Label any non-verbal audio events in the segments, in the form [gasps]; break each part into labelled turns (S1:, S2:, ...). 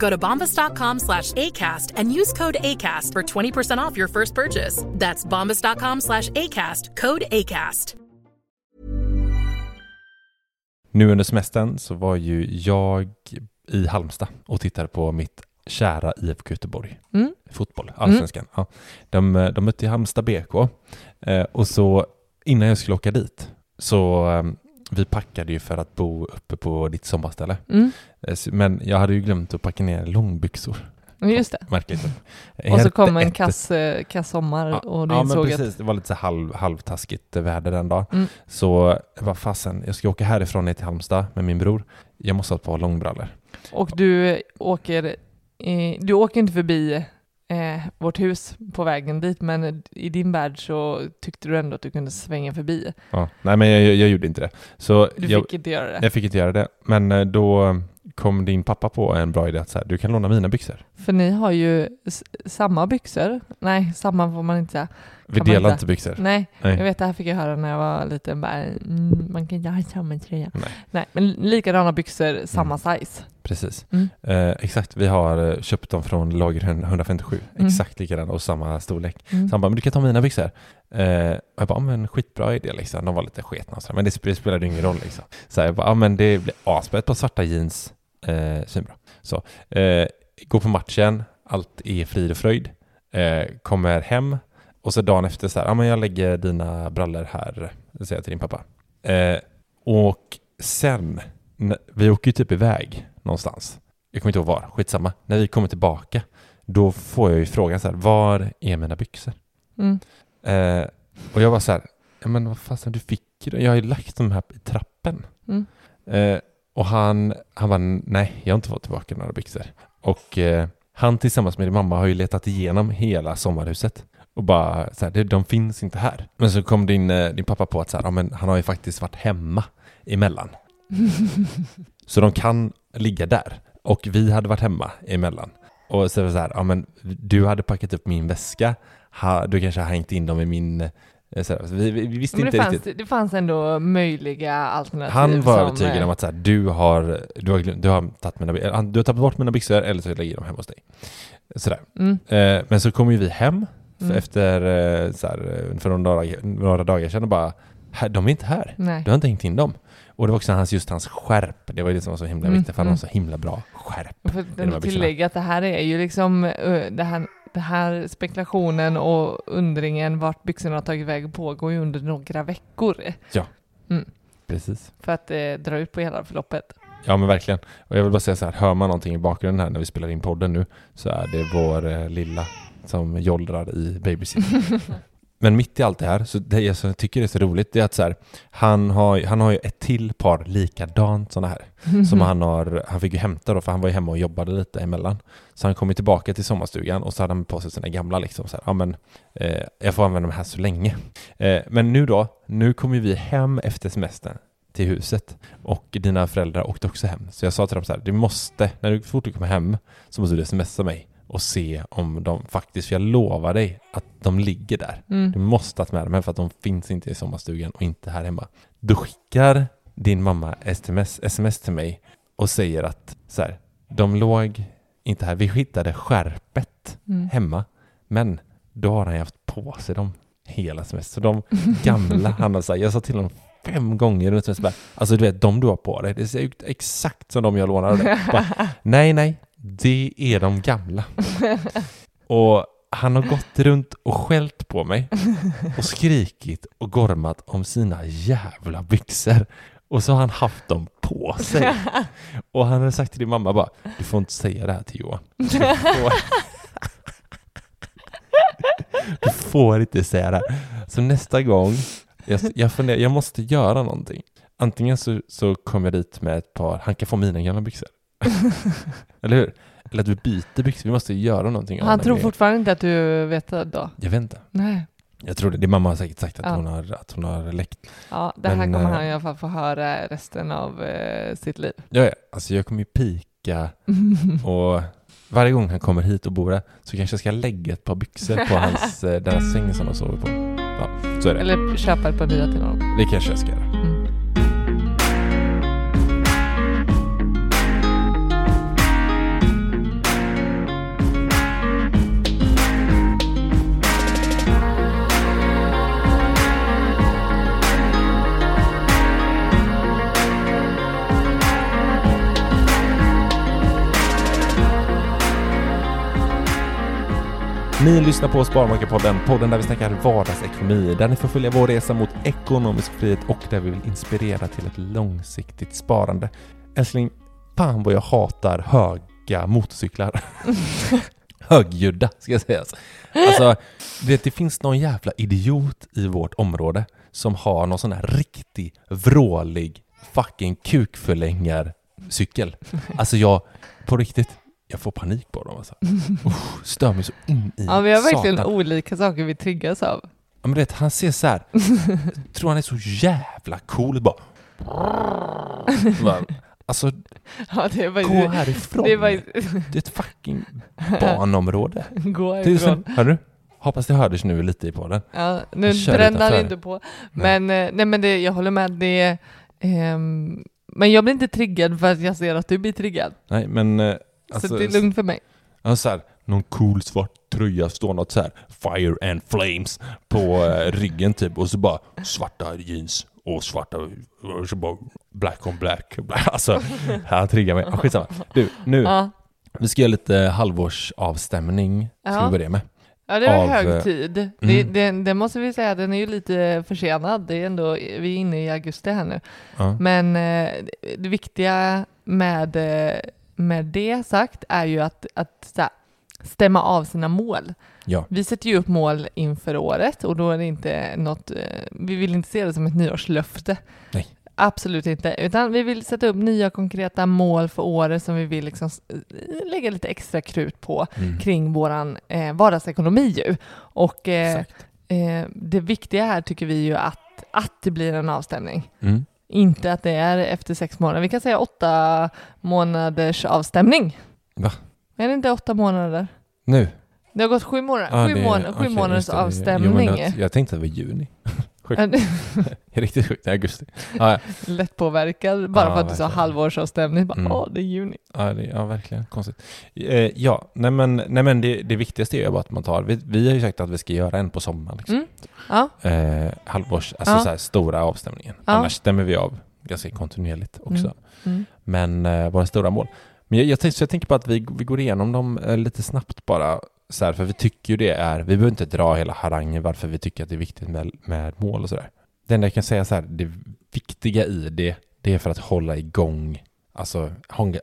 S1: Go to bombas.com slash ACAST and use code ACAST for 20% off your first purchase. That's bombas.com slash ACAST, code ACAST.
S2: Nu under semestern så var ju jag i Halmstad och tittade på mitt kära IFK Göteborg.
S3: Mm.
S2: Fotboll, allsvenskan. Ja. De, de mötte Halmstad BK eh, och så innan jag skulle åka dit så eh, vi packade ju för att bo uppe på ditt sommarställe.
S3: Mm.
S2: Eh, Men jag hade ju glömt att packa ner långbyxor.
S3: Just det.
S2: Märkligt.
S3: Och så kom en kass, eh, kass sommar och du
S2: ja, men
S3: insåg
S2: precis. Det var lite så halv, halvtaskigt väder den dagen.
S3: Mm.
S2: Så bara, fasen, jag ska åka härifrån ner till Halmstad med min bror. Jag måste ha ett par långbrallor.
S3: att... Och du åker, eh, du åker inte förbi eh, vårt hus på vägen dit, men i din värld så tyckte du ändå att du kunde svänga förbi.
S2: Ja. Nej, men jag, jag gjorde inte det. Så
S3: Du
S2: jag,
S3: fick inte göra det.
S2: jag fick inte göra det. Men då kom din pappa på en bra idé att så här, du kan låna mina byxor.
S3: För ni har ju samma byxor. Nej, samma får man inte säga.
S2: Vi
S3: Kan
S2: delar
S3: inte?
S2: inte byxor.
S3: Nej,
S2: Nej.
S3: jag vet det här fick jag höra när jag var liten. Bara, mm, man kan inte ha samma tröja.
S2: Nej.
S3: Nej, men likadana byxor, samma size.
S2: Precis.
S3: Mm.
S2: Eh, exakt, vi har eh, köpt dem från lager 157.
S3: Mm.
S2: Exakt likadana och samma storlek.
S3: Mm.
S2: Så han bara, men du kan ta mina byxor. Eh, jag bara, men skitbra idé liksom. De var lite sketna men det, sp- det spelade ingen roll liksom. Så jag bara, men det blir asbra. Ett par svarta jeans, eh, svinbra. Så, eh, går på matchen, allt är frid och fröjd. Eh, kommer hem och så dagen efter så här, ja men jag lägger dina brallor här, säger jag till din pappa. Eh, och sen, vi åker ju typ iväg någonstans. Jag kommer inte ihåg var, skitsamma. När vi kommer tillbaka, då får jag ju frågan så här, var är mina byxor?
S3: Mm.
S2: Eh, och jag var så här, men vad fasen du fick ju. Jag har ju lagt dem här i trappen.
S3: Mm.
S2: Eh, och han, han var nej, jag har inte fått tillbaka några byxor. Och eh, han tillsammans med din mamma har ju letat igenom hela sommarhuset och bara så här, de finns inte här. Men så kom din, eh, din pappa på att så här, ja, men han har ju faktiskt varit hemma emellan. [laughs] Så de kan ligga där. Och vi hade varit hemma emellan. Och så var det så här, ja men du hade packat upp min väska, ha, du kanske har hängt in dem i min... eh, här, så vi, vi, vi visste
S3: Men
S2: inte
S3: det fanns,
S2: riktigt.
S3: det fanns ändå möjliga alternativ.
S2: Han var
S3: som,
S2: övertygad om att så här, du har, du har, du har tagit mina, du har tagit bort mina byxor eller så lägger jag dem hemma hos dig. Sådär.
S3: Mm.
S2: Eh, men så kom ju vi hem
S3: Mm.
S2: efter eh, så här, eh, för några dagar, några dagar sedan och bara, här, de är inte här.
S3: Nej.
S2: Du har inte hängt in dem. Och det var också hans, just hans skärp. Det var det som var så himla
S3: Mm,
S2: viktigt, för han
S3: mm.
S2: har så himla bra skärp.
S3: Och För att tillägga att det här är ju liksom det här, det här spekulationen och undringen vart byxorna har tagit väg pågår ju under några veckor
S2: Precis.
S3: för att eh, dra ut på hela förloppet.
S2: Ja men verkligen. Och jag vill bara säga så här, hör man någonting i bakgrunden här när vi spelar in podden nu så är det vår eh, lilla som jollrar i babysitter. [laughs] men mitt i allt det här, så det jag så tycker är så roligt, det är att så här, han har, han har ju ett till par likadant sådana här. [laughs] Som han har, han fick ju hämta då, för han var ju hemma och jobbade lite emellan. Så han kom ju tillbaka till sommarstugan och så hade han på sig sina gamla liksom så här, ja men eh, jag får använda de här så länge. [laughs] Eh, men nu då, nu kommer vi hem efter semestern till huset och dina föräldrar åkte också hem. Så jag sa till dem så här, du måste, när du fort du kommer hem så måste du smsa mig och se om de faktiskt, för jag lovar dig att de ligger där.
S3: Mm.
S2: Du måste ha med dem hem för att de finns inte i sommarstugan och inte här hemma. Då skickar din mamma sms, sms till mig och säger att så här, de låg inte här. Vi hittade skärpet
S3: Mm.
S2: hemma, men då har han haft på sig dem hela semestern. De gamla, [laughs] han har sagt, jag sa till honom fem gånger under semestern, alltså du vet, de du har på dig, det ser ut exakt som de jag lånade dig. Bara, [laughs] nej, nej, det är de gamla. Och han har gått runt och skällt på mig och skrikit och gormat om sina jävla byxor. Och så har han haft dem på sig. Och han har sagt till din mamma bara, du får inte säga det här till Johan. Du får, du får inte säga det här. Så nästa gång, jag, jag, funderar, jag måste göra någonting. Antingen så, så kommer jag dit med ett par, han kan få mina gamla byxor. Eller hur? Eller att vi byter byxor, vi måste göra någonting.
S3: Han tror fortfarande inte att du vet då?
S2: Jag vet inte.
S3: Nej.
S2: Jag tror det. Mamma har säkert sagt att,
S3: Ja.
S2: hon, har, att hon har läckt.
S3: Ja, det här
S2: Men,
S3: kommer
S2: eh,
S3: han i alla fall få höra resten av eh, sitt liv.
S2: Ja, ja. Alltså jag kommer ju pika [laughs] och varje gång han kommer hit och bor här så kanske jag ska lägga ett par byxor på [laughs] hans, eh, den här sängen som de sover på. Ja, så är det.
S3: Eller köpa ett par nya till honom.
S2: Det kanske jag ska göra.
S3: Mm.
S2: Ni lyssnar på Sparmakarpodden, podden där vi snackar vardagsekonomi, där ni får följa vår resa mot ekonomisk frihet och där vi vill inspirera till ett långsiktigt sparande. Älskling, fan vad jag hatar höga motorcyklar. [laughs] Högljudda, ska jag säga. Alltså, det, det finns någon jävla idiot i vårt område som har någon sån här riktig vrålig fucking kukförlängarcykel. Alltså jag, på riktigt, jag får panik på dem alltså. Usch, stör mig så in i
S3: Ja, vi har verkligen
S2: satan.
S3: olika saker vi triggas av.
S2: Ja, men vet, han ser så här. [laughs] tror han är så jävla cool. Bara, bara, alltså,
S3: Ja, det var
S2: gå härifrån.
S3: det var
S2: Det är ett fucking barnområde. [laughs]
S3: Gå härifrån.
S2: hör du? Hoppas det hördes nu lite i podden.
S3: Ja, nu brände han inte på. Men, eh, nej, men det, jag håller med. Det, ehm, men jag blir inte triggad för att jag ser att du blir triggad.
S2: Nej, men eh, alltså,
S3: så det är lugnt för mig.
S2: Ja, så här, någon cool svart tröja, står något så här Fire and Flames på eh, ryggen typ och så bara svarta jeans och svarta och så bara black on black. [laughs] Alltså, han triggar mig. Ah, Skitsamma. Du, nu,
S3: Ja,
S2: vi ska göra lite halvårsavstämning. Ska
S3: Ja.
S2: vi börja med.
S3: ja det är
S2: Av,
S3: hög
S2: eh,
S3: tid. Det,
S2: mm.
S3: det, det måste vi säga, den är ju lite försenad. Det är ändå, vi är inne i augusti här nu.
S2: Ja.
S3: Men eh, det viktiga med, eh, med det sagt är ju att, att här, stämma av sina mål.
S2: Ja.
S3: Vi sätter ju upp mål inför året och då är det inte något, eh, vi vill inte se det som ett nyårslöfte.
S2: Nej.
S3: Absolut inte, utan vi vill sätta upp nya konkreta mål för året som vi vill liksom s- lägga lite extra krut på
S2: Mm.
S3: kring våran eh, vardagsekonomi ju. Och eh, eh, det viktiga här tycker vi ju att, att det blir en avstämning.
S2: Mm.
S3: Inte att det är efter sex månader. Vi kan säga åtta månaders avstämning.
S2: Va?
S3: Är det inte åtta månader?
S2: Nu?
S3: Det har gått sju månader.
S2: Ja,
S3: sju,
S2: det-
S3: mån- sju
S2: okej,
S3: månaders.
S2: Jo,
S3: avstämning.
S2: men det- jag tänkte att det var juni. [laughs]
S3: Det- [laughs]
S2: Riktigt sjukt. Är augusti. Ja, ja.
S3: Lättpåverkad bara
S2: Ja,
S3: för att du sa halvårsavstämning. Bara,
S2: Mm.
S3: Åh, det är juni.
S2: Ja, det, ja verkligen. Konstigt. Eh, ja, nej men, nej, men det, det viktigaste är ju bara att man tar, vi, vi har ju sagt att vi ska göra en på sommaren. Liksom.
S3: Mm. Ja,
S2: Eh, halvårs, alltså så här stora avstämningen. Annars stämmer vi av ganska kontinuerligt också.
S3: Mm. mm.
S2: Men eh, våra stora mål. Men jag, jag, så jag tänker på att vi, vi går igenom dem eh, lite snabbt bara. Så här, för vi tycker ju det är, vi behöver inte dra hela harangen varför vi tycker att det är viktigt med, med mål och sådär. Det enda jag kan säga så här, det viktiga i det, det är för att hålla igång, alltså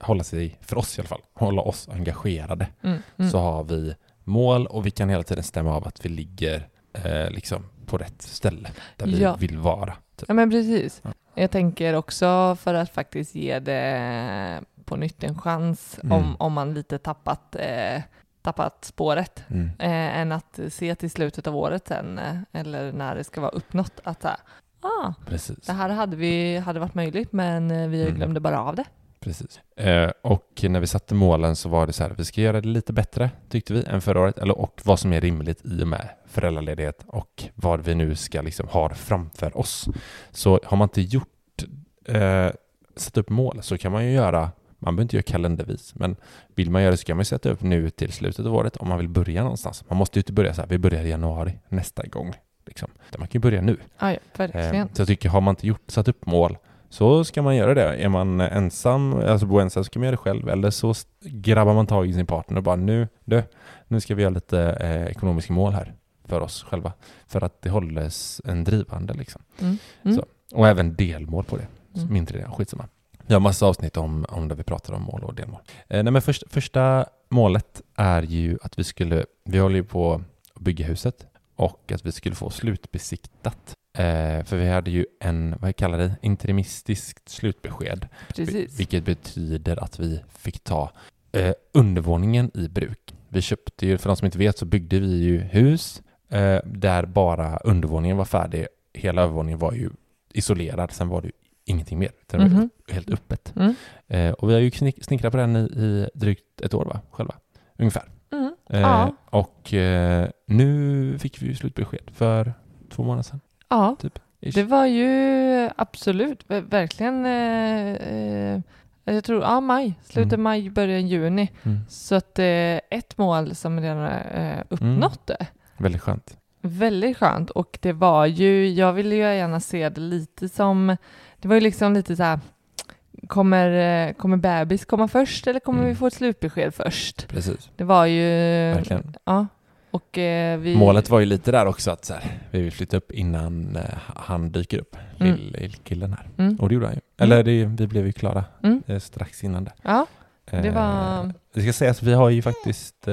S2: hålla sig, för oss i alla fall, hålla oss engagerade.
S3: Mm. Mm.
S2: Så har vi mål och vi kan hela tiden stämma av att vi ligger eh, liksom på rätt ställe där vi
S3: Ja.
S2: vill vara. Typ.
S3: Ja, men precis.
S2: Ja.
S3: Jag tänker också för att faktiskt ge det på nytt en chans
S2: Mm.
S3: om, om man lite tappat, eh, tappat spåret.
S2: Mm.
S3: eh, än att se till slutet av året sen, eh, eller när det ska vara uppnått, att så här, ah,
S2: Precis.
S3: det här hade, vi, hade varit möjligt, men eh, vi
S2: Mm.
S3: glömde bara av det.
S2: Precis. Eh, och när vi satte målen så var det så här, vi ska göra det lite bättre, tyckte vi, än förra året. Eller, och vad som är rimligt i och med föräldraledighet och vad vi nu ska liksom ha framför oss. Så har man inte gjort, eh, satt upp mål så kan man ju göra, man behöver inte göra kalendervis, men vill man göra det så kan man sätta upp nu till slutet av året om man vill börja någonstans. Man måste ju inte börja så här, vi börjar i januari nästa gång. Liksom. Man kan ju börja nu.
S3: Ja, verkligen.
S2: Eh, så jag tycker, har man inte gjort, satt upp mål så ska man göra det. Är man ensam, alltså bor ensam så kan man göra det själv. Eller så grabbar man tag i sin partner och bara nu, du, nu ska vi göra lite eh, ekonomiska mål här för oss själva. För att det hålls en drivande liksom.
S3: Mm. Mm.
S2: Så. Och även delmål på det.
S3: Mm.
S2: Mindre det, skitsamma. Vi har massa avsnitt om, om där vi pratar om mål och delmål. Eh, nej men först, första målet är ju att vi skulle, vi håller ju på att bygga huset och att vi skulle få slutbesiktat. Eh, för vi hade ju en, vad kallar det, interimistiskt slutbesked.
S3: Precis.
S2: Vilket betyder att vi fick ta eh, undervåningen i bruk. Vi köpte ju, för de som inte vet så byggde vi ju hus eh, där bara undervåningen var färdig. Hela övervåningen var ju isolerad, sen var det ju ingenting mer. Det
S3: Mhm.
S2: upp- helt öppet.
S3: Mm.
S2: Eh, och vi har ju snick, snickrat på den i, i drygt ett år va, själva. Ungefär.
S3: Mm.
S2: Eh,
S3: Ja.
S2: Och eh, nu fick vi ju slutbesked för två månader sedan.
S3: Ja,
S2: Typ. Ish.
S3: det var ju absolut, ver- verkligen, eh, eh, jag tror, ja maj, slutet
S2: Mm.
S3: maj, början juni.
S2: Mm.
S3: Så att eh, ett mål som redan är eh, uppnått det.
S2: Väldigt skönt.
S3: Väldigt skönt och det var ju, jag ville ju gärna se det lite som, det var ju liksom lite så här, kommer, kommer bebis komma först eller kommer
S2: Mm.
S3: vi få ett slutbesked först?
S2: Precis.
S3: Det var ju,
S2: Verkligen.
S3: ja. Och eh, vi...
S2: Målet var ju lite där också att så här, vi vill flytta upp innan eh, han dyker upp,
S3: Mm.
S2: lill, lillkillen här.
S3: Mm.
S2: Och det gjorde han ju. Eller det, vi blev ju klara
S3: Mm.
S2: eh, strax innan det.
S3: Ja, det
S2: Eh,
S3: var...
S2: Det ska sägas, vi har ju faktiskt,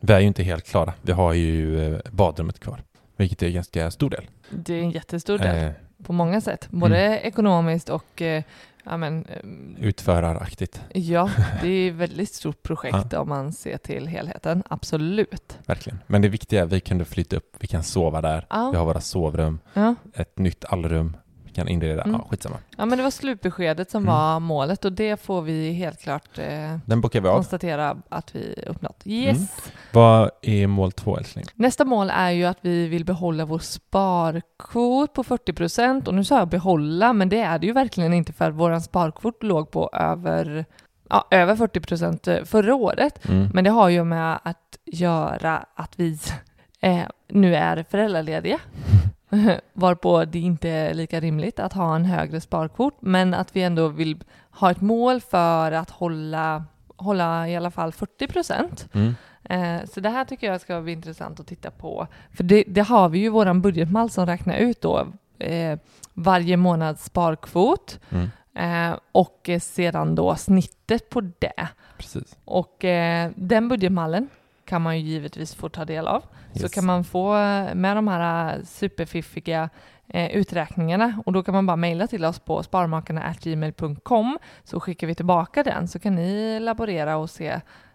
S2: vi är ju inte helt klara. Vi har ju eh, badrummet kvar, vilket är en ganska stor del.
S3: Det är en jättestor del
S2: Eh,
S3: på många sätt. Både
S2: Mm.
S3: ekonomiskt och eh, ja, men, eh,
S2: utföraraktigt,
S3: ja, [laughs] det är ett väldigt stort projekt om man ser till helheten. Absolut.
S2: verkligen. Men det viktiga är att vi kunde flytta upp, vi kan sova där,
S3: Ja,
S2: vi har våra sovrum,
S3: ja.
S2: ett nytt allrum, kan inreda,
S3: Mm.
S2: ja skitsamma.
S3: ja, men det var slutbeskedet som
S2: Mm.
S3: var målet och det får vi helt klart eh,
S2: Den vi av.
S3: konstatera att vi uppnått. Yes.
S2: Mm. Vad är mål två älskling?
S3: Nästa mål är ju att vi vill behålla vår sparkvot på 40 procent och nu sa jag behålla, men det är det ju verkligen inte för vår sparkvot låg på över, ja, över 40 procent förra året.
S2: Mm.
S3: Men det har ju med att göra att vi eh, nu är föräldralediga. [laughs] Varpå det inte är lika rimligt att ha en högre sparkvot, men att vi ändå vill ha ett mål för att hålla, hålla i alla fall 40 procent.
S2: Mm.
S3: Eh, så det här tycker jag ska bli intressant att titta på. För det, det har vi ju vår budgetmall som räknar ut då eh, varje månads sparkvot
S2: Mm.
S3: eh, och sedan då snittet på det.
S2: Precis.
S3: Och eh, den budgetmallen kan man ju givetvis få ta del av. Så
S2: Yes.
S3: kan man få eh, med de här eh, superfiffiga eh, uträkningarna och då kan man bara mejla till oss på sparmakarna.gmail.com så skickar vi tillbaka den så kan ni laborera och se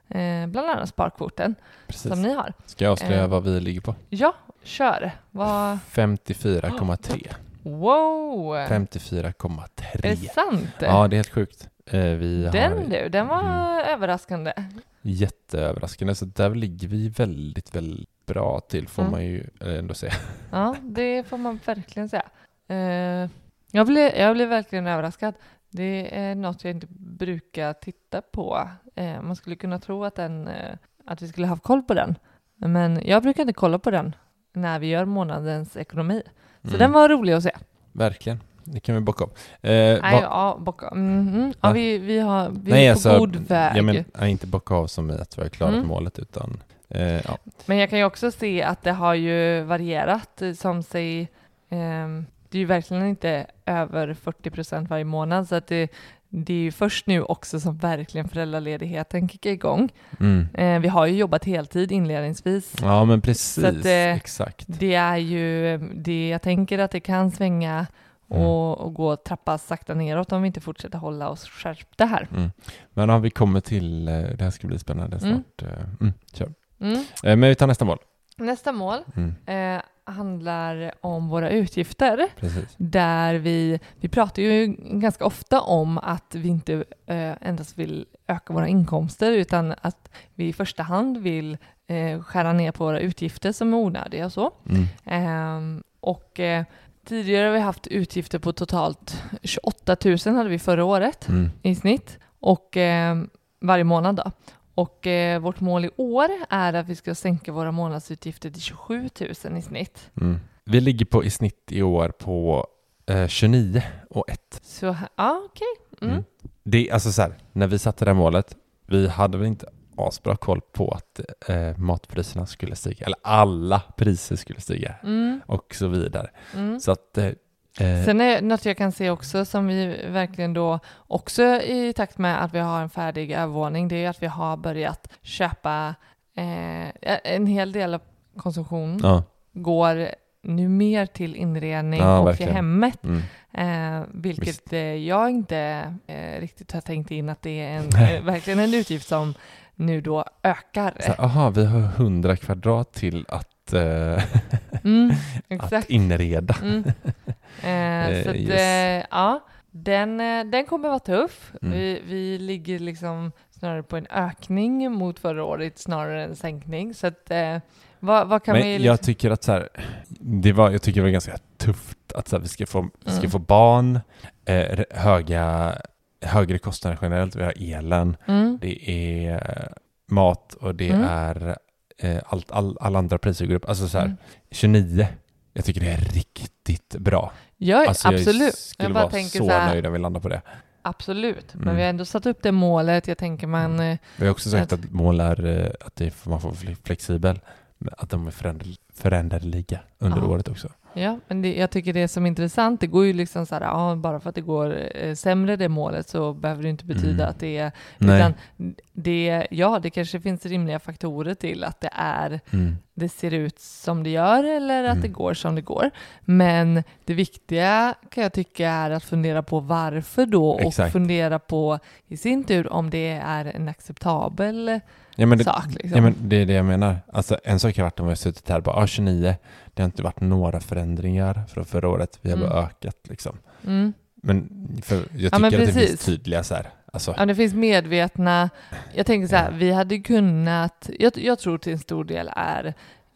S3: eh, bland annat sparkvoten
S2: Precis.
S3: som ni har.
S2: Ska jag avslöja
S3: Eh.
S2: vad vi ligger på?
S3: Ja, kör! Vad...
S2: 54,3. [gasps]
S3: Wow! Är det
S2: 54,3.
S3: sant?
S2: Ja, det är helt sjukt. Eh, Vi
S3: den
S2: har
S3: du, den var
S2: Mm.
S3: överraskande.
S2: jätteöverraskande, så där ligger vi väldigt, väldigt bra till får
S3: Mm.
S2: man ju eh, ändå säga.
S3: Ja, det får man verkligen säga. Eh, jag, blev, jag blev verkligen överraskad. Det är något jag inte brukar titta på. Man skulle kunna tro att, den, att vi skulle ha koll på den. Men jag brukar inte kolla på den när vi gör månadens ekonomi. Så
S2: Mm.
S3: den var rolig att se.
S2: Verkligen. Det kan vi bocka av. Eh,
S3: Nej,
S2: va-
S3: ja, bocka. Mm, mm. ja, vi, vi, har, vi
S2: Nej,
S3: är på
S2: alltså,
S3: god väg.
S2: Ja, men, nej, inte bocka av som i att vi har klarat
S3: Mm.
S2: målet, utan eh, ja.
S3: Men jag kan ju också se att det har ju varierat eh, som sig, ehm, det är ju verkligen inte över 40 procent varje månad så att det, det är ju först nu också som verkligen föräldraledigheten kickar igång.
S2: Mm.
S3: Eh, vi har ju jobbat heltid inledningsvis.
S2: Ja, men precis.
S3: Att, eh,
S2: Exakt.
S3: Det är ju, det, jag tänker att det kan svänga. Och, och gå och trappa sakta neråt om vi inte fortsätter hålla oss skärpta här.
S2: Mm. Men har vi kommit till, eh, det här ska bli spännande
S3: Mm.
S2: snart. eh, Mm, kör.
S3: Mm.
S2: Eh, Men vi tar nästa mål.
S3: Nästa mål
S2: Mm.
S3: eh, handlar om våra utgifter.
S2: Precis.
S3: Där vi, vi pratar ju ganska ofta om att vi inte eh, endast vill öka våra inkomster utan att vi i första hand vill eh, skära ner på våra utgifter som är onödiga och så.
S2: Mm.
S3: Ehm, och eh, tidigare har vi haft utgifter på totalt 28 000 hade vi förra året
S2: Mm.
S3: i snitt och eh, varje månad då. Och eh, vårt mål i år är att vi ska sänka våra månadsutgifter till 27 000 i snitt.
S2: Mm. Vi ligger på i snitt i år på eh, 29 och 1.
S3: Så ja, okej. Mm.
S2: Mm. Det är alltså så här, när vi satte det här målet, vi hade väl inte asbra koll på att eh, matpriserna skulle stiga, eller alla priser skulle stiga
S3: Mm.
S2: och så vidare.
S3: Mm.
S2: Så att eh, eh,
S3: Sen är något jag kan se också som vi verkligen då också i takt med att vi har en färdig övervåning, det är att vi har börjat köpa eh, en hel del av konsumtion
S2: ja,
S3: går nu mer till inredning
S2: Ja,
S3: och
S2: verkligen.
S3: till hemmet.
S2: mm.
S3: Eh, vilket eh, jag inte eh, riktigt har tänkt in att det är en, [laughs] verkligen en utgift som nu då ökar.
S2: Så här, aha, vi har 100 kvadrat till att, eh, [laughs]
S3: Mm, [laughs]
S2: att inreda.
S3: Mm. [laughs] Eh, så att,
S2: yes.
S3: eh, ja, den, eh, den kommer vara tuff.
S2: Mm.
S3: Vi, vi ligger liksom snarare på en ökning mot förra året snarare än en sänkning. Så att, eh, vad, vad kan
S2: Men
S3: vi...
S2: jag
S3: Liksom...
S2: tycker att så här, det var, jag tycker det var ganska tufft att så här, vi, ska få, vi ska
S3: Mm.
S2: få barn, eh, höga, högre kostnader generellt, vi har elen,
S3: Mm,
S2: det är eh, mat och det
S3: Mm.
S2: är eh, allt, all, alla andra priser går upp. Alltså så här,
S3: mm.
S2: 29, jag tycker det är riktigt bra.
S3: Ja,
S2: Alltså jag
S3: absolut.
S2: skulle
S3: Jag
S2: vara
S3: tänker
S2: så
S3: så
S2: nöjd om vi landar på det.
S3: Absolut. Men
S2: Mm.
S3: vi har ändå satt upp det målet. Jag tänker man... eh,
S2: Vi har också sagt
S3: Att-
S2: att mål är att det, man får bli flexibel, att de är föränder, föränderliga under
S3: Ja.
S2: året också.
S3: Ja, men det, jag tycker det som är intressant, det går ju liksom så här, ja, bara för att det går eh, sämre det målet så behöver det inte betyda
S2: Mm.
S3: att det är,
S2: Nej.
S3: utan det, ja, det kanske finns rimliga faktorer till att det är,
S2: Mm.
S3: det ser ut som det gör eller att
S2: Mm.
S3: det går som det går. Men det viktiga kan jag tycka är att fundera på varför då och
S2: Exakt.
S3: fundera på i sin tur om det är en acceptabel
S2: Ja, men det,
S3: sak. Liksom.
S2: Ja men det är det jag menar. Alltså en sak har varit om vi har suttit här och bara ah, 29, det har inte varit några förändringar från förra året, vi har
S3: Mm.
S2: bara ökat liksom.
S3: mm.
S2: Men för jag
S3: Ja,
S2: tycker
S3: men
S2: att det finns tydliga så här, alltså,
S3: Ja, det finns medvetna... Jag tänker så här,
S2: Ja.
S3: vi hade kunnat... Jag, jag tror till en stor del är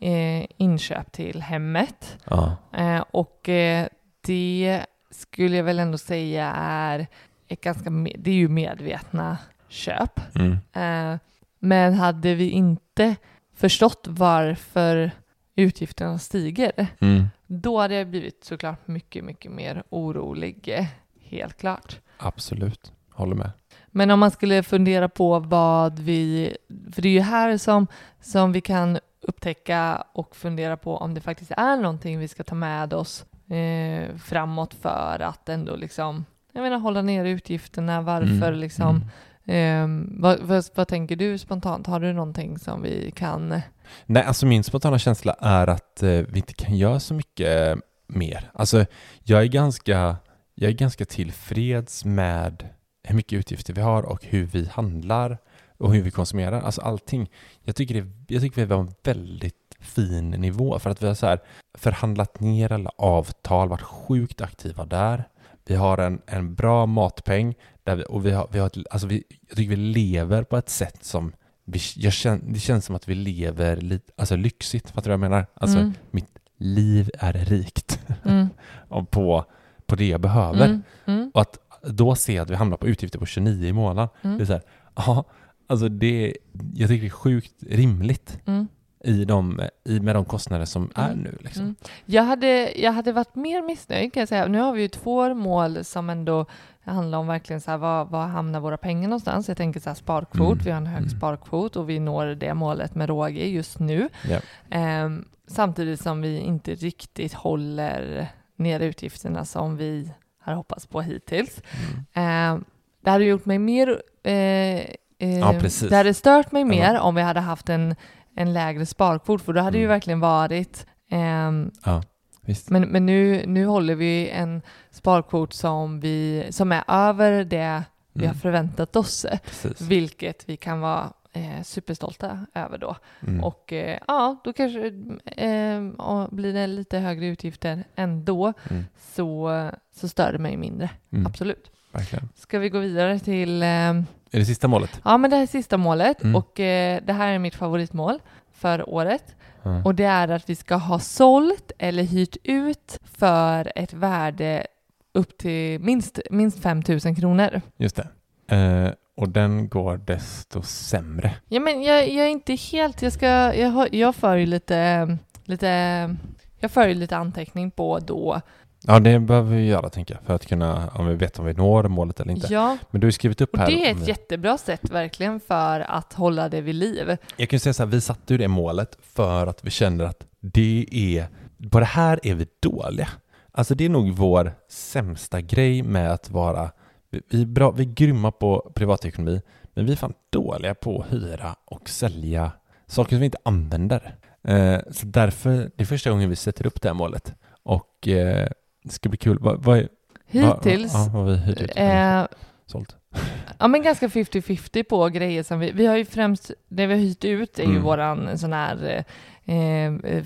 S3: eh, inköp till hemmet.
S2: ja.
S3: Eh, och eh, det skulle jag väl ändå säga är ett ganska... Det är ju medvetna köp.
S2: Mm.
S3: Eh, men hade vi inte förstått varför utgifterna stiger,
S2: Mm.
S3: då hade jag blivit såklart mycket, mycket mer orolig. Helt klart.
S2: Absolut, håller med.
S3: Men om man skulle fundera på vad vi, för det är ju här som, som vi kan upptäcka och fundera på om det faktiskt är någonting vi ska ta med oss eh, framåt för att ändå liksom, jag menar hålla nere utgifterna, varför
S2: Mm.
S3: liksom,
S2: Mm
S3: eh, vad, vad, vad tänker du spontant? Har du någonting som vi kan,
S2: Nej, alltså min spontana känsla är att eh, vi inte kan göra så mycket eh, mer. Alltså jag är ganska, jag är ganska tillfreds med hur mycket utgifter vi har och hur vi handlar och hur vi konsumerar. Alltså allting. Jag tycker, det, jag tycker vi har en väldigt fin nivå för att vi har så här förhandlat ner alla avtal, varit sjukt aktiva där. Vi har en, en bra matpeng där vi, och vi har, vi har ett, alltså vi, jag tycker vi lever på ett sätt som vi, jag känner, det känns som att vi lever lite, alltså lyxigt, fattar du vad jag menar? Alltså
S3: Mm.
S2: mitt liv är rikt
S3: mm, [laughs]
S2: på, på det jag behöver.
S3: mm, mm,
S2: Och att då se att vi hamnar på utgifter på 29 i månaden,
S3: mm,
S2: det är så här, ja, alltså det, jag tycker det är sjukt rimligt
S3: mm.
S2: I de, i, med de kostnader som är
S3: Mm.
S2: nu. Liksom.
S3: Mm. Jag, hade, jag hade varit mer missnöjd kan jag säga. Nu har vi ju två mål som ändå handlar om verkligen så här, vad, vad hamnar våra pengar någonstans? Jag tänker så här sparkvot,
S2: Mm.
S3: vi har en hög
S2: Mm.
S3: sparkvot och vi når det målet med råge just nu.
S2: Ja.
S3: Ehm, samtidigt som vi inte riktigt håller ner utgifterna som vi har hoppats på hittills.
S2: Mm.
S3: Ehm, det hade gjort mig mer... Eh, eh,
S2: Ja.
S3: Det hade stört mig mer om vi hade haft en, en lägre sparkvot, för då hade det ju
S2: Mm.
S3: verkligen varit ehm,
S2: Visst.
S3: men, men nu, nu håller vi en sparkvot som, vi, som är över det vi har
S2: Mm.
S3: förväntat oss,
S2: Precis.
S3: vilket vi kan vara eh, superstolta över då.
S2: Mm.
S3: Och eh, ja, då kanske eh, ja, blir det lite högre utgifter ändå
S2: Mm.
S3: så, så stör det mig mindre.
S2: Mm.
S3: Absolut.
S2: Verkligen.
S3: Ska vi gå vidare till eh,
S2: Är det sista målet?
S3: Ja, men det här är sista målet
S2: Mm.
S3: och eh, det här är mitt favoritmål för året.
S2: Ja.
S3: Och det är att vi ska ha sålt eller hyrt ut för ett värde upp till minst, minst 5 000 kronor.
S2: Just det. Eh, och den går desto sämre.
S3: Ja, men jag, jag är inte helt... Jag, ska, jag, jag för ju lite, lite... Jag för lite anteckning på då.
S2: Ja, det behöver vi göra tänker jag, för att kunna, om vi vet om vi når målet eller inte.
S3: Ja,
S2: Men du har skrivit upp
S3: och
S2: här.
S3: det är ett
S2: vi-
S3: jättebra sätt verkligen för att hålla det vid liv.
S2: Jag kan säga så här, vi satte ju det målet för att vi känner att det är, på det här är vi dåliga. Alltså det är nog vår sämsta grej med att vara, vi, vi, är, bra, vi är grymma på privatekonomi, men vi är fan dåliga på att hyra och sälja saker som vi inte använder. Eh, så därför, det är första gången vi sätter upp det här målet. Och eh, det ska bli kul. Vad, vad, är-
S3: Hittills,
S2: Vad, ja, vad har vi hyrt ut?
S3: eh,
S2: Sålt? [laughs]
S3: Ja men ganska 50-50 på grejer som vi, vi har ju främst, det vi har hyrt ut är ju
S2: Mm.
S3: våran sån här eh, eh,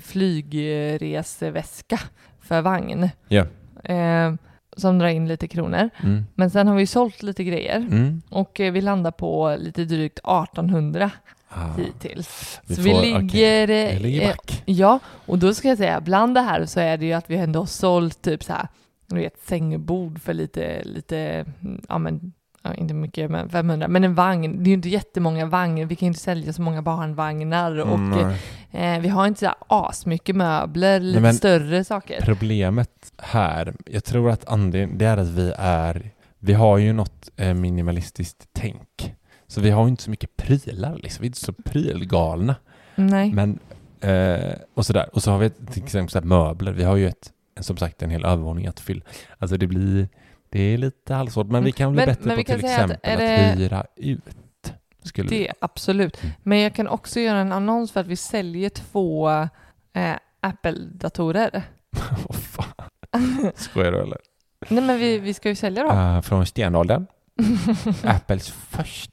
S3: flygresväska för vagn.
S2: Ja.
S3: Eh, som drar in lite kronor.
S2: Mm.
S3: Men sen har vi sålt lite grejer
S2: Mm.
S3: och eh, vi landar på lite drygt 1800
S2: Ah,
S3: hittills.
S2: vi får-
S3: vi
S2: okej.
S3: ligger...
S2: vi
S3: eh,
S2: ligger
S3: eh,
S2: back.
S3: Ja, och då ska jag säga, bland det här så är det ju att vi ändå har sålt typ så här, du vet, sängbord för lite, lite, mm, ja men, ja, inte mycket, men 500, men en vagn, det är ju inte jättemånga vagnar, vi kan ju inte sälja så många barnvagnar och
S2: Mm,
S3: eh, vi har inte så här asmycket möbler, lite
S2: men-
S3: större saker.
S2: Problemet här, jag tror att anledningen, det är att vi är, vi har ju något eh, minimalistiskt tänk. Så vi har inte så mycket prylar liksom, vi är inte så prylgalna.
S3: Nej.
S2: Men, eh, och sådär. Och så har vi till exempel möbler, vi har ju ett, som sagt en hel övervåning att fylla. Alltså det blir, det är lite halvsvårt, men vi kan bli
S3: Men-
S2: bättre
S3: men
S2: på till
S3: att
S2: exempel att,
S3: det-
S2: hyra ut. Skulle vi.
S3: Det, absolut.
S2: Mm.
S3: Men jag kan också göra en annons för att vi säljer två eh, Apple-datorer. [laughs]
S2: Åh fan. Skojar du eller?
S3: Nej men vi, vi ska ju sälja dem.
S2: Uh, från stenåldern. [laughs] Apples första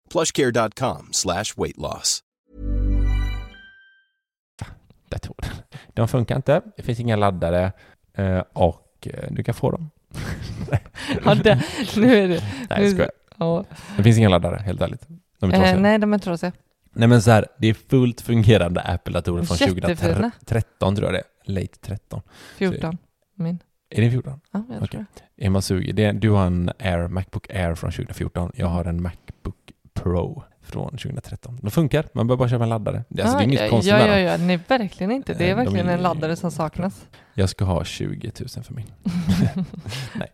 S4: plushcare.com slash weight loss.
S2: datorer. De funkar inte, det finns inga laddare eh, och eh, du kan få dem. [laughs]
S3: Ja, det, nu är det...
S2: Nej, jag skojar.
S3: ja.
S2: Det finns inga laddare, helt ärligt. De är
S3: eh, nej, de är trasiga.
S2: Nej men så här, det är fullt fungerande Apple-datorer från
S3: Jättefina.
S2: 2013 tror jag det är. Late 13.
S3: 14. Min.
S2: Är det 14?
S3: Ja, jag
S2: Okej.
S3: tror det.
S2: Är man sugen? Du har en Air, Macbook Air från 2014. Jag har en Macbook Pro från 2013. De funkar, man behöver bara köpa en laddare. Det, alltså, det är inget
S3: ja,
S2: konstigt
S3: ja,
S2: med
S3: ja, ja, nej verkligen inte. Det är
S2: Eh,
S3: verkligen
S2: är-
S3: en laddare som saknas.
S2: Jag ska ha 20 000 för min. [laughs] Nej.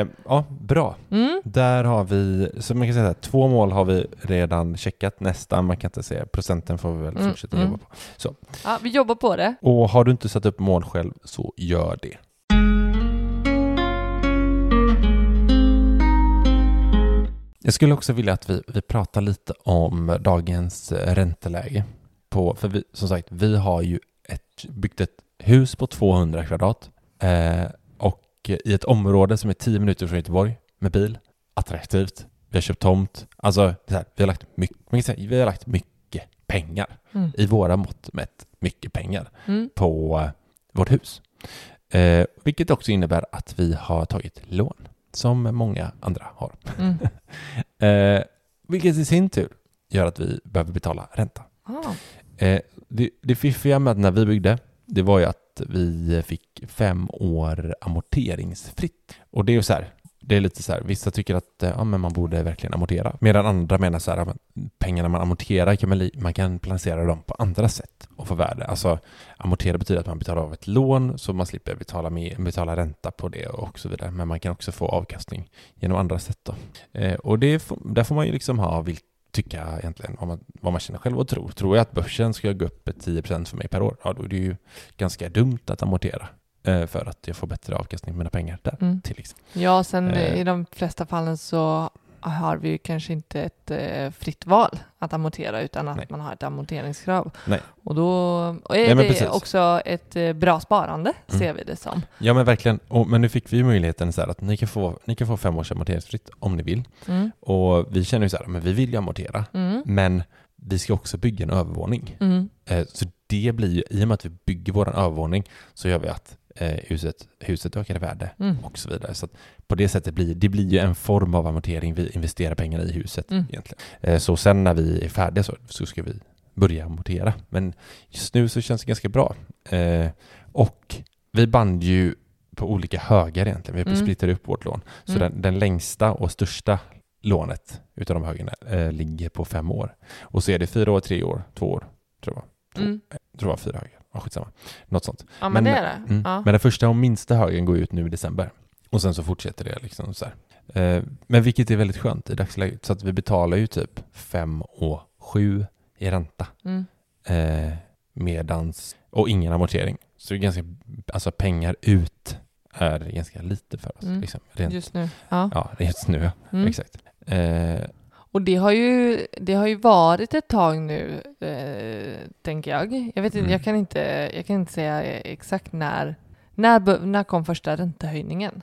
S2: Eh, ja, bra.
S3: Mm.
S2: Där har vi, så man kan säga att två mål har vi redan checkat. Nästa, man kan inte säga, procenten får vi väl
S3: Mm,
S2: fortsätta
S3: mm.
S2: jobba på.
S3: Ja, vi jobbar på det.
S2: Och har du inte satt upp mål själv, så gör det. Jag skulle också vilja att vi, vi pratar lite om dagens eh, ränteläge. På, för vi, som sagt, vi har ju ett, byggt ett hus på 200 kvadrat eh, och i ett område som är 10 minuter från Göteborg med bil. Attraktivt. Vi har köpt tomt. Alltså, här, vi, har lagt mycket, säga, vi har lagt mycket pengar
S3: Mm.
S2: i våra mått mätt mycket pengar
S3: Mm.
S2: på eh, vårt hus. Eh, vilket också innebär att vi har tagit lån, som många andra har.
S3: Mm. [laughs]
S2: Eh, vilket i sin tur gör att vi behöver betala ränta.
S3: Ah.
S2: Eh, det, det fiffiga med att när vi byggde, det var ju att vi fick fem år amorteringsfritt. Och det är ju så här, det är lite så här, vissa tycker att eh, ja, men man borde verkligen amortera, medan andra menar så här, att pengarna man amorterar kan man, man kan placera dem på andra sätt och få värde. Alltså amortera betyder att man betalar av ett lån så man slipper betala, med, betala ränta på det och så vidare. Men man kan också få avkastning genom andra sätt. Då. Eh, och det, där får man ju liksom ha vilka tycka egentligen vad man, vad man känner själv och tror. Tror jag att börsen ska gå upp 10% för mig per år, ja då är det ju ganska dumt att amortera för att jag får bättre avkastning på mina pengar där
S3: Mm.
S2: till exempel.
S3: Ja, sen
S2: Eh.
S3: i de flesta fallen så har vi ju kanske inte ett eh, fritt val att amortera utan att
S2: Nej.
S3: man har ett amorteringskrav.
S2: Nej.
S3: Och då och är
S2: Nej,
S3: det
S2: precis.
S3: också ett eh, bra sparande
S2: Mm.
S3: ser vi det som.
S2: Ja men verkligen, och, men nu fick vi ju möjligheten så här att ni kan få, ni kan få fem års amorteringsfritt om ni vill.
S3: Mm.
S2: Och vi känner ju så här, men vi vill ju amortera,
S3: Mm.
S2: men vi ska också bygga en övervåning.
S3: Mm.
S2: Eh, Så det blir ju, i och med att vi bygger vår övervåning så gör vi att eh, huset, huset ökar i värde
S3: Mm.
S2: och så vidare. Så på det sättet blir det blir ju en form av amortering. Vi investerar pengar i huset
S3: Mm.
S2: egentligen. Eh, Så sen när vi är färdiga så, så ska vi börja amortera. Men just nu så känns det ganska bra. Eh, Och vi band ju på olika högar egentligen. Vi
S3: Mm.
S2: splittar upp vårt lån. Så
S3: Mm.
S2: den, den längsta och största lånet utav de högarna eh, ligger på fem år. Och så är det fyra år, tre år, två år, tror jag. Två,
S3: Mm.
S2: jag tror var fyra högar. Ja, skitsamma. Något sånt.
S3: Ja, men,
S2: Men-
S3: det är det.
S2: Mm.
S3: Ja.
S2: Men den första och minsta högen går ut nu i december. Och sen så fortsätter det liksom så här. Eh, men vilket är väldigt skönt i dagsläget. Så att vi betalar ju typ fem och sju i ränta.
S3: Mm.
S2: Eh, medans, och ingen amortering. Så det är ganska, alltså pengar ut är ganska lite för oss.
S3: Mm.
S2: Liksom. Rent,
S3: Just nu. Ja.
S2: Ja, just nu.
S3: Mm.
S2: Exakt. Eh,
S3: Och det har, ju, det har ju varit ett tag nu, eh, tänker jag. Jag, vet inte,
S2: Mm.
S3: jag, kan inte, jag kan inte säga exakt när, när, när kom första räntehöjningen.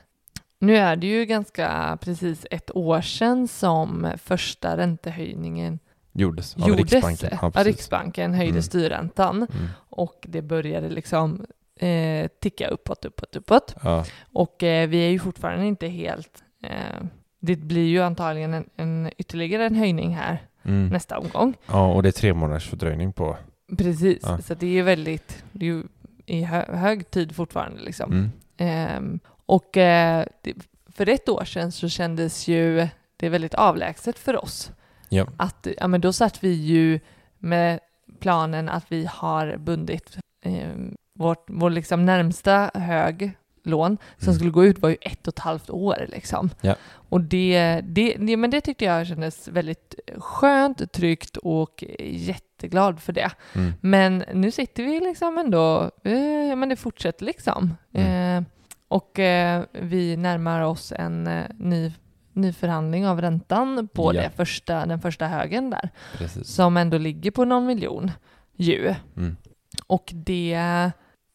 S3: Nu är det ju ganska precis ett år sedan som första räntehöjningen
S2: gjordes av
S3: gjordes.
S2: Riksbanken. Ja.
S3: Riksbanken höjde
S2: Mm.
S3: styrräntan
S2: Mm.
S3: och det började liksom eh, ticka uppåt, uppåt, uppåt.
S2: Ja,
S3: Och eh, vi är ju fortfarande inte helt... Eh, det blir ju antagligen en, en ytterligare en höjning här
S2: mm.
S3: nästa omgång.
S2: ja, och det är tre månaders fördröjning på.
S3: Precis,
S2: Ja.
S3: så det är ju väldigt... Det är ju i hö, hög tid fortfarande liksom.
S2: Mm.
S3: Ehm, och eh, det, för ett år sedan så kändes ju det väldigt avlägset för oss.
S2: Ja.
S3: Att, ja men då satt vi ju med planen att vi har bundit eh, vårt, vår liksom närmsta hög lån som
S2: Mm.
S3: skulle gå ut var ju ett och ett halvt år liksom.
S2: Ja.
S3: Och det, det, det, men det tyckte jag kändes väldigt skönt, tryggt och jätteglad för det.
S2: Mm.
S3: Men nu sitter vi liksom ändå, eh, men det fortsätter liksom.
S2: Mm.
S3: Eh, och eh, vi närmar oss en eh, ny, ny förhandling av räntan på
S2: Ja.
S3: det första, den första högen där,
S2: Precis.
S3: som ändå ligger på någon miljon ju.
S2: Mm.
S3: Och det,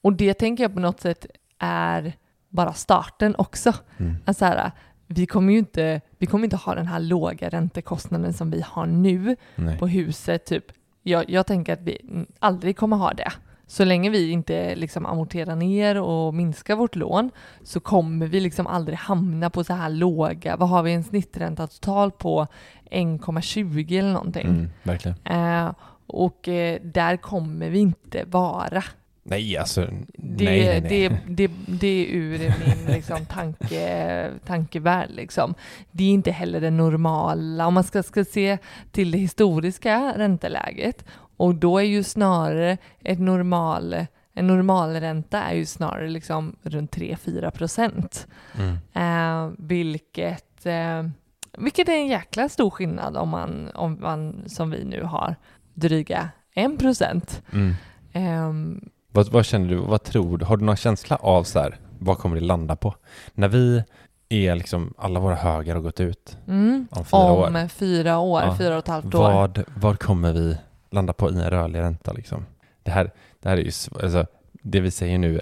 S3: och det tänker jag på något sätt är bara starten också.
S2: Mm.
S3: Alltså här, vi kommer ju inte, vi kommer inte ha den här låga räntekostnaden som vi har nu
S2: Nej.
S3: på huset. Typ. Jag, jag tänker att vi aldrig kommer ha det. Så länge vi inte liksom amorterar ner och minskar vårt lån så kommer vi liksom aldrig hamna på så här låga, vad har vi en snittränta total på 1,20 eller någonting.
S2: Mm, verkligen.
S3: Eh, och eh, där kommer vi inte vara.
S2: Nej, alltså.
S3: Det,
S2: nej, nej, nej.
S3: Det, det, det är ur min liksom, tanke, tankevärld. Liksom. Det är inte heller det normala. Om man ska, ska se till det historiska ränteläget och då är ju snarare ett normal, en normalränta är ju snarare liksom runt 3-4 procent.
S2: Mm.
S3: Eh, vilket, eh, vilket är en jäkla stor skillnad om man, om man som vi nu har dryga 1 procent.
S2: Mm.
S3: Ehm,
S2: Vad, vad känner du, vad tror du? Har du någon känsla av så här, vad kommer det landa på? När vi är liksom, alla våra högar har gått ut
S3: Mm.
S2: om fyra
S3: om
S2: år.
S3: fyra år,
S2: Ja.
S3: fyra och ett halvt år.
S2: Vad, vad kommer vi landa på i en rörlig ränta liksom? Det här, det här är ju, alltså, det vi säger nu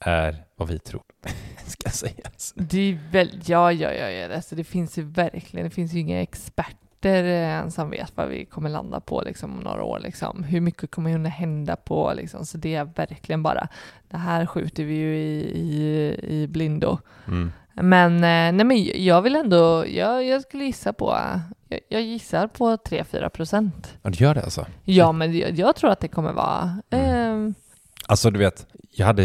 S2: är vad vi tror [laughs] ska sägas.
S3: Det är väl, ja, ja, ja, ja. Alltså, det finns ju verkligen, det finns ju inga experter eh, som vet vad vi kommer landa på liksom, om några år. Liksom. Hur mycket kommer hinna hända på, liksom. så det är verkligen bara, det här skjuter vi ju i, i, i blindo.
S2: Mm.
S3: Men, eh, nej, men jag vill ändå, jag, jag skulle gissa på, Jag, jag gissar på 3-4 procent.
S2: Ja, du gör det alltså?
S3: Ja, men jag, jag tror att det kommer vara... Eh,
S2: Alltså du vet, jag hade,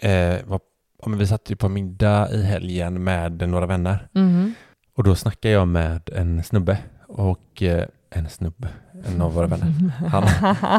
S2: eh, var, ja, vi satt ju på middag i helgen med några vänner
S3: mhm.
S2: och då snackade jag med en snubbe och eh, en snubbe, en av våra vänner. Han,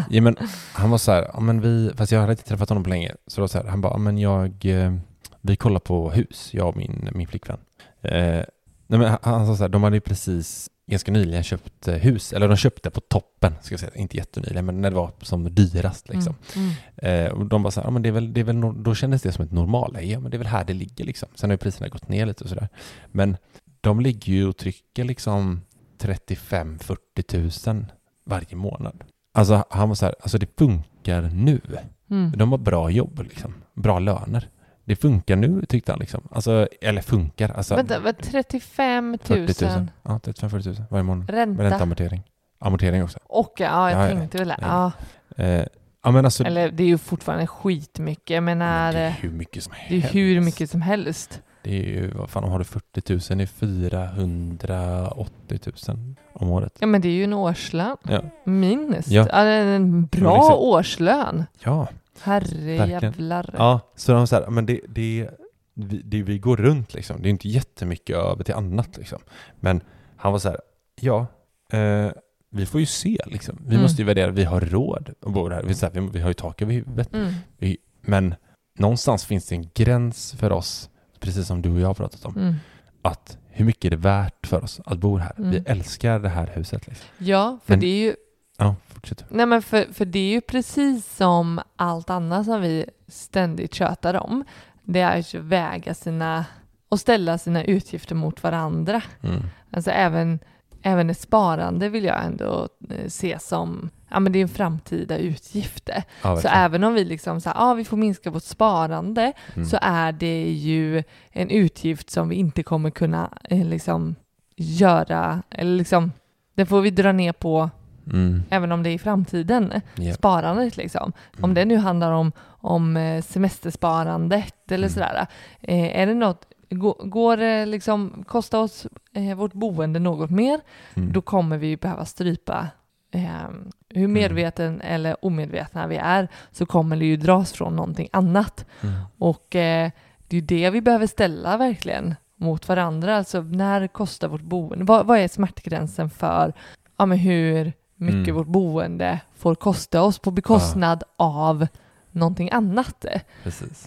S2: ja, men, han var så här, ja, men vi, fast jag hade inte träffat honom på länge, så var så här, han bara, ja, men jag, eh, vi kollar på hus, jag och min, min flickvän. Eh, nej, men han, han sa så här, de hade ju precis ganska nyligen köpt eh, hus, eller de köpte på toppen, ska jag säga, inte jättenyligen, men när det var som dyrast liksom.
S3: Mm. Mm.
S2: Eh, och de bara så här, ja, men det är väl, det är väl, no- då kändes det som ett normalläge, ja men det är väl här det ligger liksom. Sen har ju priserna gått ner lite och sådär. Men de ligger ju och trycker liksom 35-40 tusen varje månad. Alltså han var så här, alltså det funkar nu.
S3: Mm.
S2: De har bra jobb liksom, bra löner. Det funkar nu tyckte han liksom. Alltså, eller funkar, alltså
S3: Vänta, vad, 35 000
S2: 40 000. Ja, 35-40 000 varje månad. Med
S3: ränta?
S2: ränteamortering. Amortering också.
S3: Och ja, jag
S2: Ja, ja.
S3: tänkte väl.
S2: Nej.
S3: Ja.
S2: Eh, ja men alltså,
S3: Eller det är ju fortfarande skitmycket. Jag menar,
S2: men det är
S3: eh,
S2: hur mycket som
S3: det är
S2: helst.
S3: hur mycket som helst.
S2: Det är ju, vad fan har du 40 000 är 480 000 om året.
S3: Ja, men det är ju en årslön.
S2: Ja.
S3: Minst.
S2: Ja.
S3: Det är en bra
S2: liksom-
S3: årslön.
S2: Ja,
S3: Herre
S2: Verkligen.
S3: jävlar.
S2: ja så de säger, men det, det, vi, det, vi går runt liksom. Det är inte jättemycket över till annat liksom. Men han var så här, ja, eh, vi får ju se liksom. Vi
S3: Mm.
S2: måste ju värdera, vi har råd att bo där. Vi, så här, vi, vi har ju tak över huvudet.
S3: Mm.
S2: Vi, men någonstans finns det en gräns för oss, precis som du och jag har pratat om,
S3: Mm.
S2: att hur mycket är det värt för oss att bo här?
S3: Mm.
S2: Vi älskar det här huset. Liksom.
S3: Ja, för
S2: Men-
S3: det är ju
S2: Ja, fortsätt.
S3: Nej men för, för det är ju precis som allt annat som vi ständigt tjötar om. Det är att väga sina och ställa sina utgifter mot varandra.
S2: Mm.
S3: Alltså även, även ett sparande vill jag ändå eh, se som, ja men det är en framtida utgift.
S2: Ja,
S3: Så även om vi liksom så här, ja vi får minska vårt sparande
S2: Mm.
S3: så är det ju en utgift som vi inte kommer kunna eh, liksom göra, eller liksom, den får vi dra ner på
S2: Mm.
S3: även om det är i framtiden,
S2: Ja.
S3: sparandet liksom. Om
S2: Mm.
S3: det nu handlar om, om eh, semestersparandet eller
S2: Mm.
S3: sådär. Eh, är det något, går, går det liksom, kostar oss eh, vårt boende något mer,
S2: Mm.
S3: då kommer vi behöva strypa eh, hur medveten eller omedvetna vi är så kommer det ju dras från någonting annat.
S2: Mm.
S3: Och eh, det är ju det vi behöver ställa verkligen mot varandra. Alltså när kostar vårt boende? Vad, vad är smärtgränsen för ja, men hur mycket
S2: Mm.
S3: vårt boende får kosta oss på bekostnad av någonting annat?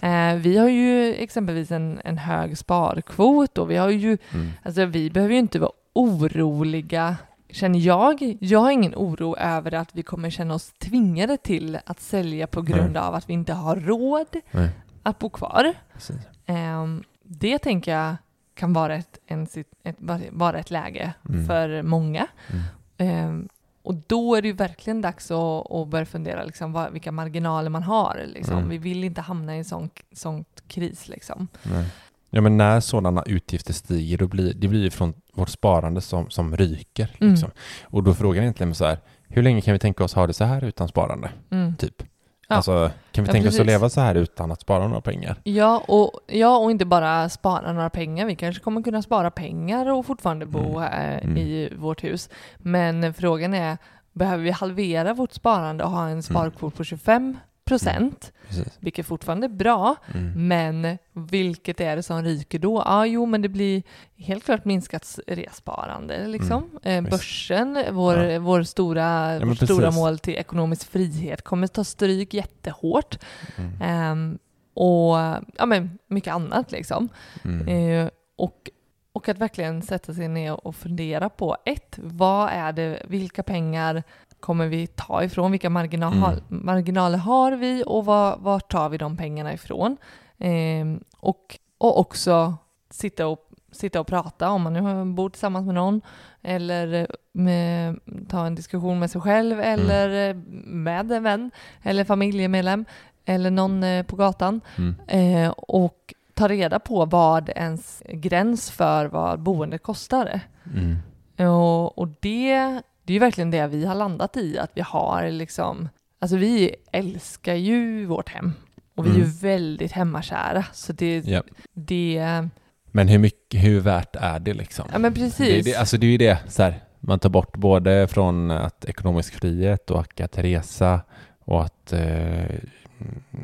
S3: Eh, vi har ju exempelvis en, en hög sparkvot och vi har ju,
S2: Mm.
S3: alltså vi behöver ju inte vara oroliga känner jag. Jag har ingen oro över att vi kommer känna oss tvingade till att sälja på grund av att vi inte har råd
S2: Nej,
S3: att bo kvar. Ehm, det tänker jag kan vara ett, en, ett, vara ett läge
S2: Mm.
S3: för många.
S2: Mm.
S3: Ehm, och då är det ju verkligen dags att, att börja fundera liksom, vad, vilka marginaler man har. Liksom.
S2: Mm.
S3: Vi vill inte hamna i en sån, sån kris. Liksom.
S2: Ja, men när sådana utgifter stiger, då blir det blir ju från vårt sparande som, som ryker.
S3: Mm.
S2: Liksom. Och då frågar jag egentligen så här, hur länge kan vi tänka oss ha det så här utan sparande?
S3: Mm.
S2: Typ.
S3: Ja.
S2: Alltså, kan vi
S3: Ja,
S2: tänka oss att
S3: precis.
S2: leva så här utan att spara några pengar?
S3: Ja och, ja, och inte bara spara några pengar. Vi kanske kommer kunna spara pengar och fortfarande bo eh,
S2: Mm.
S3: i vårt hus. Men frågan är, behöver vi halvera vårt sparande och ha en sparkvot på 25 procent,
S2: Precis.
S3: vilket fortfarande är bra,
S2: Mm.
S3: men vilket är det som ryker då? Ja, jo, men det blir helt klart minskat resparande. Liksom. Eh,
S2: visst.
S3: börsen, vår,
S2: Ja.
S3: vår stora,
S2: men
S3: vårt stora mål till ekonomisk frihet, kommer ta stryk jättehårt.
S2: Mm.
S3: Ehm, och ja, men mycket annat liksom.
S2: Mm.
S3: Eh, och, och att verkligen sätta sig ner och fundera på ett, vad är det, vilka pengar kommer vi ta ifrån? Vilka marginal,
S2: Mm.
S3: marginaler har vi och var, var tar vi de pengarna ifrån? Ehm, och, och också sitta och, sitta och prata om man nu bor tillsammans med någon eller med, ta en diskussion med sig själv eller eh, med en vän eller familjemedlem eller någon eh, på gatan
S2: Mm.
S3: eh, och ta reda på vad ens gräns för vad boendet kostar.
S2: Mm.
S3: Och, och det, det är ju verkligen det vi har landat i, att vi har liksom, alltså vi älskar ju vårt hem och vi är ju
S2: Mm.
S3: väldigt hemmakära. Så det,
S2: Ja.
S3: det
S2: Men hur mycket, hur värt är det liksom?
S3: ja men
S2: Det,
S3: precis.
S2: det, alltså det är ju det, så här, man tar bort både från att ekonomisk frihet och att resa och att eh,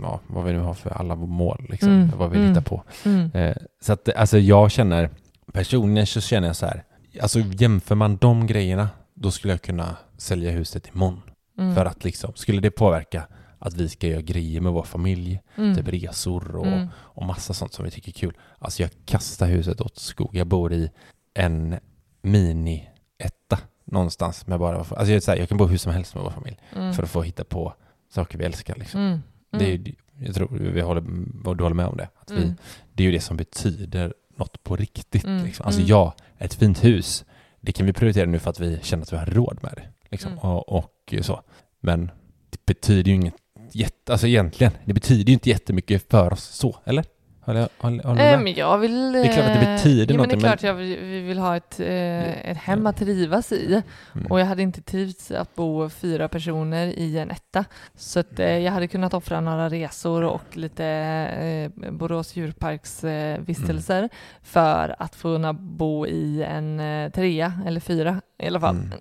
S2: ja, vad vi nu har för alla mål, liksom,
S3: Mm,
S2: vad vi
S3: mm.
S2: hittar på.
S3: Mm.
S2: Eh, så att alltså jag känner, personligen så känner jag så här, alltså jämför man de grejerna, då skulle jag kunna sälja huset imorgon.
S3: Mm.
S2: För att liksom, skulle det påverka att vi ska göra grejer med vår familj,
S3: Mm.
S2: typ resor och,
S3: Mm.
S2: och massa sånt som vi tycker är kul. Alltså jag kastar huset åt skog. Jag bor i en mini-etta någonstans med bara, alltså jag, här, jag kan bo hur som helst med vår familj
S3: Mm.
S2: för att få hitta på saker vi älskar liksom.
S3: Mm.
S2: Det är, ju- jag tror vi håller, du håller med om det. Att vi,
S3: Mm.
S2: det är ju det som betyder något på riktigt.
S3: Mm.
S2: Liksom. Alltså
S3: Mm.
S2: ja, ett fint hus, det kan vi prioritera nu för att vi känner att vi har råd med det. Liksom.
S3: Mm.
S2: Och, och så. Men det betyder ju inget jätte, alltså egentligen, det betyder ju inte jättemycket för oss så, eller? Håller, håller, håller
S3: Eh,
S2: med?
S3: men jag vill...
S2: Det är klart att det
S3: eh,
S2: betyder
S3: ja, men Det är klart
S2: men-
S3: jag vill, vi vill ha ett, eh, ett hem att trivas i.
S2: Mm.
S3: Och jag hade inte trivts att bo fyra personer i en etta. Så att, eh, jag hade kunnat offra några resor och lite eh, Borås djurparks eh, vistelser
S2: Mm.
S3: för att kunna bo i en eh, trea eller fyra i alla fall.
S2: Mm.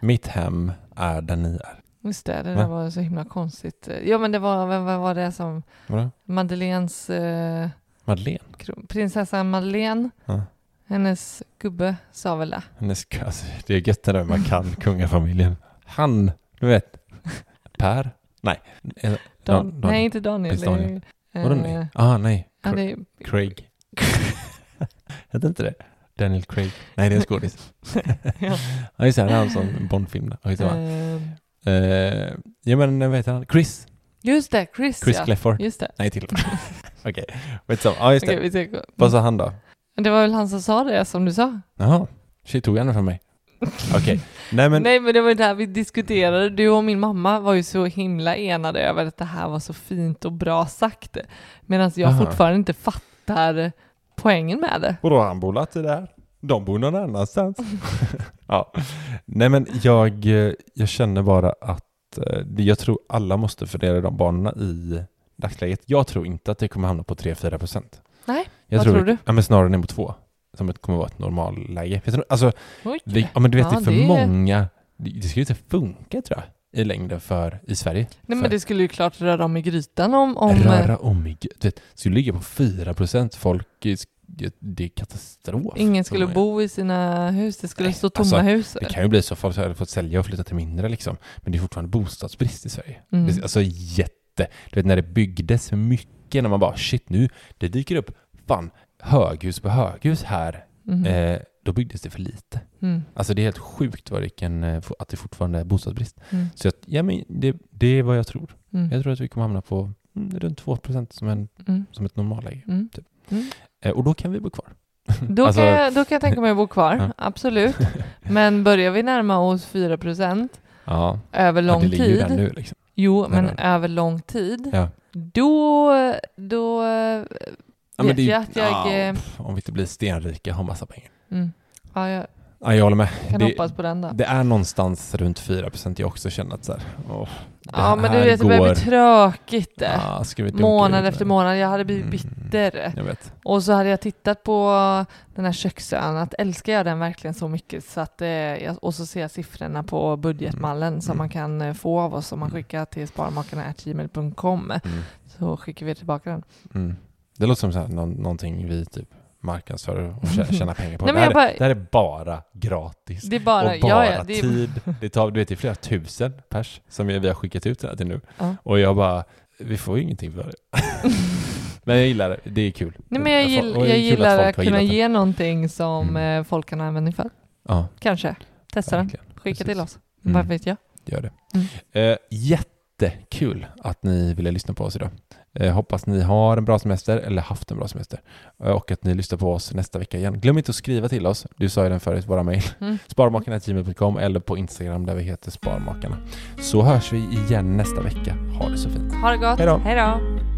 S2: Mitt hem är där ni är.
S3: Just det, det
S2: Va?
S3: där var så himla konstigt. Ja men det var, vem vad var det som
S2: Vadå?
S3: Madeleines, eh,
S2: Madeleine?
S3: prinsessan Madeleine,
S2: Ja.
S3: hennes gubbe sa väl det.
S2: Hennes, alltså, det är gött när man kan [laughs] kungafamiljen. Han, du vet. Per? Nej. Eh,
S3: Dan,
S2: Dan- Dan-
S3: nej, inte Daniel.
S2: Prins Daniel.
S3: det är,
S2: Vadå
S3: eh,
S2: nej? Ah, nej.
S3: ja, det är,
S2: Craig. [laughs] Hette inte det? Daniel Craig. Nej, det är en skådis. [laughs]
S3: ja.
S2: Ja, just det. Han är en sån Bondfilm. där.
S3: Eh,
S2: ja, men vad heter han? Chris?
S3: just det, Chris,
S2: Chris
S3: ja.
S2: Clefford.
S3: Just det.
S2: Nej, till. [laughs] Okej. Vet du Ja, just
S3: Okej,
S2: det.
S3: vi gå.
S2: Vad sa han då?
S3: Det var väl han som sa det som du sa?
S2: Jaha. Shit, tog han det från mig? Okej. Nej, men...
S3: Nej men det var ju det här vi diskuterade, du och min mamma var ju så himla enade över att det här var så fint och bra sagt. Medan jag
S2: Aha.
S3: fortfarande inte fattar poängen med det.
S2: Och då har han bolat i det här? De bor någon annanstans. [laughs] [laughs] ja. Nej men jag, eh, jag känner bara att eh, det- jag tror alla måste fundera de banorna i dagsläget. Jag tror inte att det kommer hamna på 3-4 procent.
S3: Nej,
S2: Jag
S3: vad
S2: tror,
S3: tror du?
S2: Ja, men snarare ner på 2. Som kommer vara ett normalläge. Alltså, det, ja, men du vet,
S3: Ja,
S2: det är för
S3: det-
S2: många. Det, det skulle inte funka tror jag i längden för i Sverige.
S3: Nej
S2: för,
S3: men det skulle ju klart röra om i grytan om... om
S2: Röra om i... Du vet, skulle ligga på 4 procent. Folk, är- det är katastrof.
S3: ingen skulle bo i sina hus, det skulle
S2: Nej,
S3: stå tomma
S2: alltså,
S3: hus.
S2: Det kan ju bli så att folk hade fått sälja och flytta till mindre liksom. Men det är fortfarande bostadsbrist i Sverige.
S3: Mm.
S2: Det alltså jätte... Du vet när det byggdes mycket, när man bara shit nu, det dyker upp fan höghus på höghus här.
S3: Mhm.
S2: Eh, då byggdes det för lite.
S3: Mm.
S2: Alltså det är helt sjukt vad det kan, eh, att det fortfarande är bostadsbrist.
S3: Mm.
S2: Så att, ja, men det, det är vad jag tror.
S3: Mm.
S2: Jag tror att vi kommer hamna på mm, runt 2 procent som, en,
S3: Mm.
S2: som ett normalläge.
S3: Mm.
S2: Typ. Eh, och då kan vi bo kvar.
S3: Då,
S2: Alltså-
S3: kan jag, då kan jag tänka mig att bo kvar,
S2: Ja.
S3: absolut. [laughs] Men börjar vi närma oss 4 procent
S2: Ja,
S3: över
S2: ja
S3: lång
S2: det ligger ju
S3: tid,
S2: där nu liksom.
S3: jo, men
S2: du.
S3: över lång tid,
S2: Ja.
S3: då, då
S2: Ja,
S3: vet
S2: det
S3: jag att jag...
S2: ja,
S3: eh,
S2: om vi inte blir stenrika har massa pengar.
S3: Mm, ja, jag
S2: Ja, jag håller med.
S3: kan
S2: Det,
S3: hoppas på den då.
S2: det är någonstans runt 4 procent jag också känner att så här, åh,
S3: ja, men du vet, det börjar bli
S2: går-
S3: tråkigt.
S2: Ja,
S3: månad efter månad, jag hade blivit
S2: Mm,
S3: bitter.
S2: Vet.
S3: Och så hade jag tittat på den här köksön, att älskar jag den verkligen så mycket så att, eh, och så ser jag siffrorna på budgetmallen som
S2: Mm.
S3: man kan eh, få av oss om man
S2: Mm.
S3: skickar till sparmakarna.gmail.com
S2: Mm.
S3: så skickar vi tillbaka den.
S2: Mm. Det låter som så här, någon, någonting vi typ marknadsför och [laughs] tjä- tjänar pengar på.
S3: Nej,
S2: det, här,
S3: jag bara-
S2: är- det här är bara gratis.
S3: Det är bara,
S2: och bara
S3: ja, ja, det är,
S2: tid. Det tar, du vet, det är flera tusen pers som vi har skickat ut det här till nu.
S3: Ja.
S2: Och jag bara, vi får ju ingenting för det. [laughs] men jag gillar det, det är kul.
S3: Nej, men jag, gill, jag
S2: kul
S3: gillar att
S2: har
S3: kunna
S2: gillat det.
S3: ge någonting som
S2: Mm.
S3: eh, folk kan ha användning för.
S2: Ja,
S3: Kanske. Testa den. Skicka
S2: Precis.
S3: till oss.
S2: Mm.
S3: Vad vet jag?
S2: Gör det.
S3: Mm.
S2: Eh, jättekul att ni ville lyssna på oss idag. Eh, hoppas ni har en bra semester eller haft en bra semester eh, och att ni lyssnar på oss nästa vecka igen. Glöm inte att skriva till oss. Du sa ju den förut, våra mejl.
S3: Mm. [laughs]
S2: Sparmakarna.gmail.com eller på Instagram där vi heter Sparmakarna. Så hörs vi igen nästa vecka. Ha det så fint.
S3: Ha det gott.
S2: Hej då.
S3: Hej då.